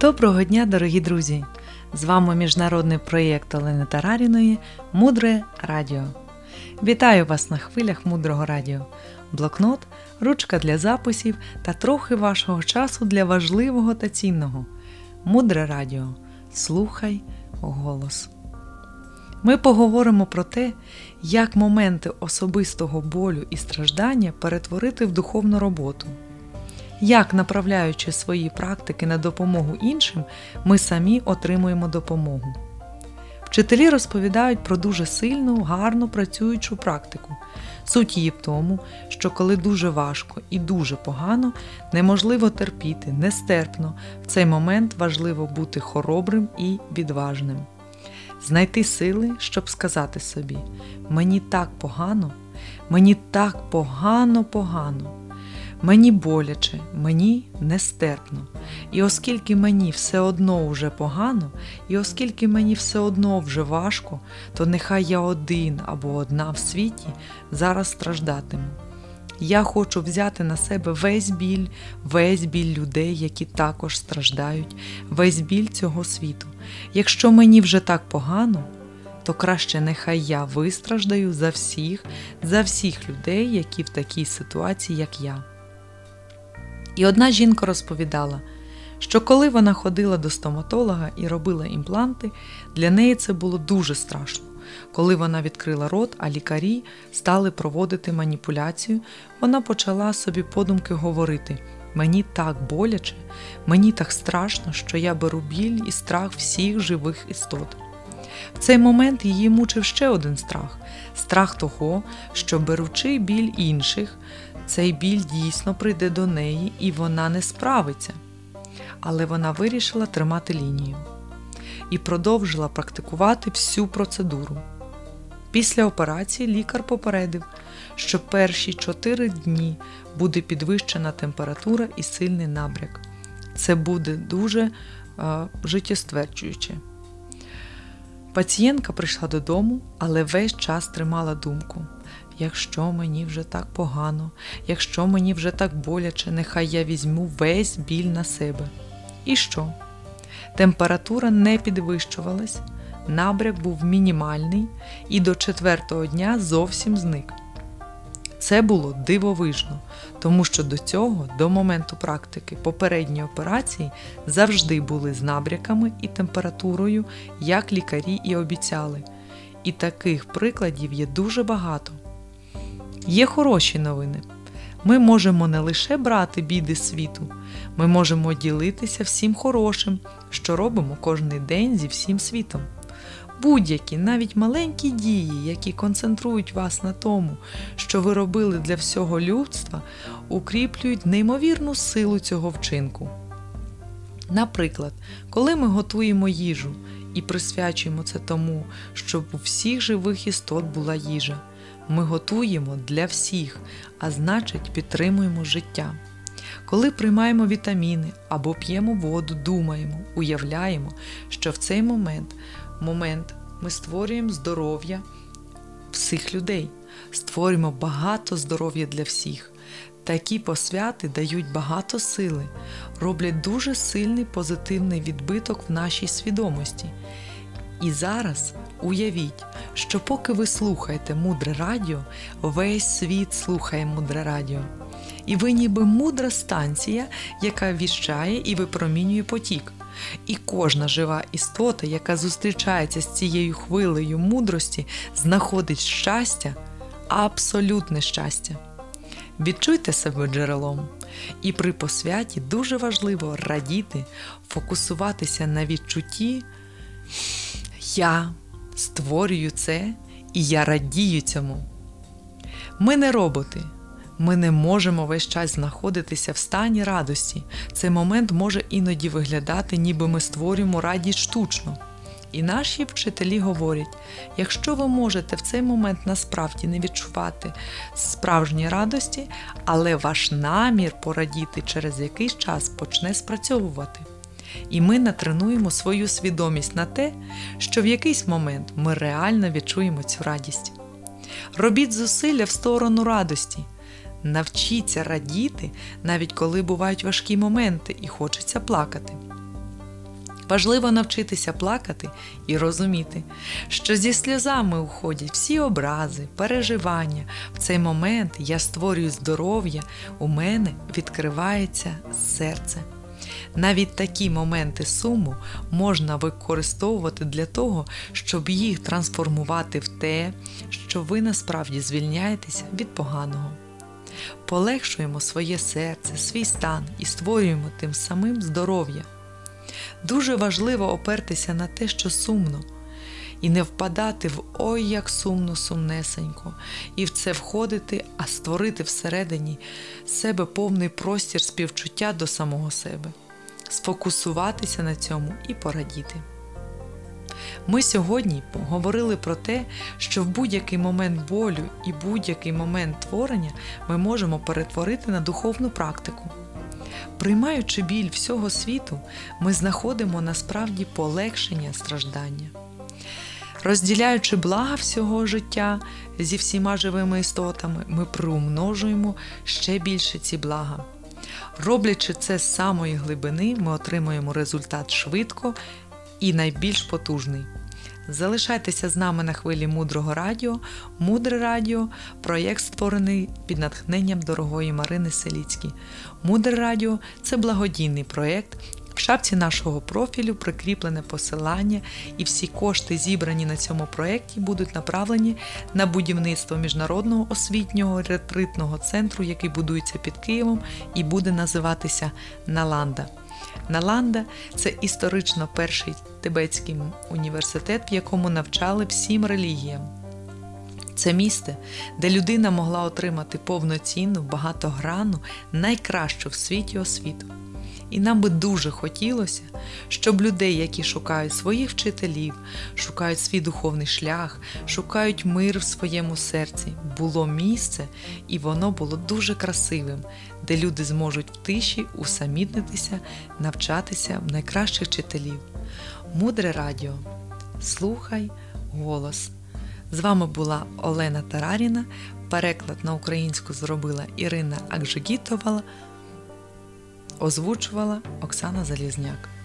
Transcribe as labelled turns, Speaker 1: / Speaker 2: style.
Speaker 1: Доброго дня, дорогі друзі! З вами міжнародний проєкт Олени Тараріної Мудре Радіо. Вітаю вас на хвилях Мудрого Радіо. Блокнот, ручка для записів та трохи вашого часу для важливого та цінного. Мудре Радіо. Слухай голос. Ми поговоримо про те, як моменти особистого болю і страждання перетворити в духовну роботу. Як, направляючи свої практики на допомогу іншим, ми самі отримуємо допомогу. Вчителі розповідають про дуже сильну, гарно працюючу практику. Суть її в тому, що коли дуже важко і дуже погано, неможливо терпіти, нестерпно, в цей момент важливо бути хоробрим і відважним. Знайти сили, щоб сказати собі: мені так погано, мені так погано, погано. Мені боляче, мені нестерпно. І оскільки мені все одно вже погано, і оскільки мені все одно вже важко, то нехай я один або одна в світі зараз страждатиму. Я хочу взяти на себе весь біль, весь біль людей, які також страждають, весь біль цього світу. Якщо мені вже так погано, то краще нехай я вистраждаю за всіх, за всіх людей, які в такій ситуації, як я. І одна жінка розповідала, що коли вона ходила до стоматолога і робила імпланти, для неї це було дуже страшно. Коли вона відкрила рот, а лікарі стали проводити маніпуляцію, вона почала собі подумки говорити: мені так боляче, мені так страшно, що я беру біль і страх всіх живих істот. В цей момент її мучив ще один страх страх того, що беручи біль інших, цей біль дійсно прийде до неї і вона не справиться. Але вона вирішила тримати лінію і продовжила практикувати всю процедуру. Після операції лікар попередив, що перші 4 дні буде підвищена температура і сильний набряк. Це буде дуже е, життєстверджуюче. Пацієнтка прийшла додому, але весь час тримала думку: якщо мені вже так погано, якщо мені вже так боляче, нехай я візьму весь біль на себе. І що? Температура не підвищувалась, набряк був мінімальний і до четвертого дня зовсім зник. Це було дивовижно, тому що до цього, до моменту практики попередньої операції, завжди були з набряками і температурою, як лікарі і обіцяли. І таких прикладів є дуже багато. Є хороші новини. Ми можемо не лише брати біди світу, ми можемо ділитися всім хорошим, що робимо кожний день зі всім світом. Будь-які, навіть маленькі дії, які концентрують вас на тому, що ви робили для всього людства, укріплюють неймовірну силу цього вчинку. Наприклад, коли ми готуємо їжу і присвячуємо це тому, щоб у всіх живих істот була їжа, ми готуємо для всіх, а значить, підтримуємо життя. Коли приймаємо вітаміни або п'ємо воду, думаємо, уявляємо, що в цей момент момент ми створюємо здоров'я всіх людей, створюємо багато здоров'я для всіх. Такі посвяти дають багато сили, роблять дуже сильний позитивний відбиток в нашій свідомості. І зараз уявіть, що поки ви слухаєте мудре радіо, весь світ слухає мудре радіо. І ви ніби мудра станція, яка віщає і випромінює потік. І кожна жива істота, яка зустрічається з цією хвилею мудрості, знаходить щастя, абсолютне щастя. Відчуйте себе джерелом. І при посвяті дуже важливо радіти, фокусуватися на відчутті. Я створюю це і я радію цьому. Ми не роботи. Ми не можемо весь час знаходитися в стані радості. Цей момент може іноді виглядати, ніби ми створюємо радість штучно. І наші вчителі говорять: якщо ви можете в цей момент насправді не відчувати справжньої радості, але ваш намір порадіти через якийсь час почне спрацьовувати. І ми натренуємо свою свідомість на те, що в якийсь момент ми реально відчуємо цю радість. Робіть зусилля в сторону радості. Навчіться радіти, навіть коли бувають важкі моменти і хочеться плакати. Важливо навчитися плакати і розуміти, що зі сльозами уходять всі образи, переживання. В цей момент я створюю здоров'я, у мене відкривається серце. Навіть такі моменти суму можна використовувати для того, щоб їх трансформувати в те, що ви насправді звільняєтеся від поганого. Полегшуємо своє серце, свій стан і створюємо тим самим здоров'я. Дуже важливо опертися на те, що сумно, і не впадати в ой, як сумно, сумнесенько, і в це входити, а створити всередині себе повний простір співчуття до самого себе, сфокусуватися на цьому і порадіти. Ми сьогодні говорили про те, що в будь-який момент болю і будь-який момент творення ми можемо перетворити на духовну практику. Приймаючи біль всього світу, ми знаходимо насправді полегшення страждання. Розділяючи блага всього життя зі всіма живими істотами, ми приумножуємо ще більше ці блага. Роблячи це з самої глибини, ми отримуємо результат швидко і найбільш потужний. Залишайтеся з нами на хвилі мудрого радіо. Мудре радіо проєкт створений під натхненням дорогої Марини Селіцькій. Мудре радіо це благодійний проєкт. В шапці нашого профілю прикріплене посилання, і всі кошти, зібрані на цьому проєкті, будуть направлені на будівництво міжнародного освітнього ретритного центру, який будується під Києвом і буде називатися Наланда. Наланда це історично перший тибетський університет, в якому навчали всім релігіям. Це місце, де людина могла отримати повноцінну, багатогранну, найкращу в світі освіту. І нам би дуже хотілося, щоб людей, які шукають своїх вчителів, шукають свій духовний шлях, шукають мир в своєму серці, було місце, і воно було дуже красивим, де люди зможуть в тиші усамітнитися, навчатися в найкращих вчителів. Мудре радіо. Слухай голос. З вами була Олена Тараріна. Переклад на українську зробила Ірина Акжигітова, озвучувала Оксана Залізняк.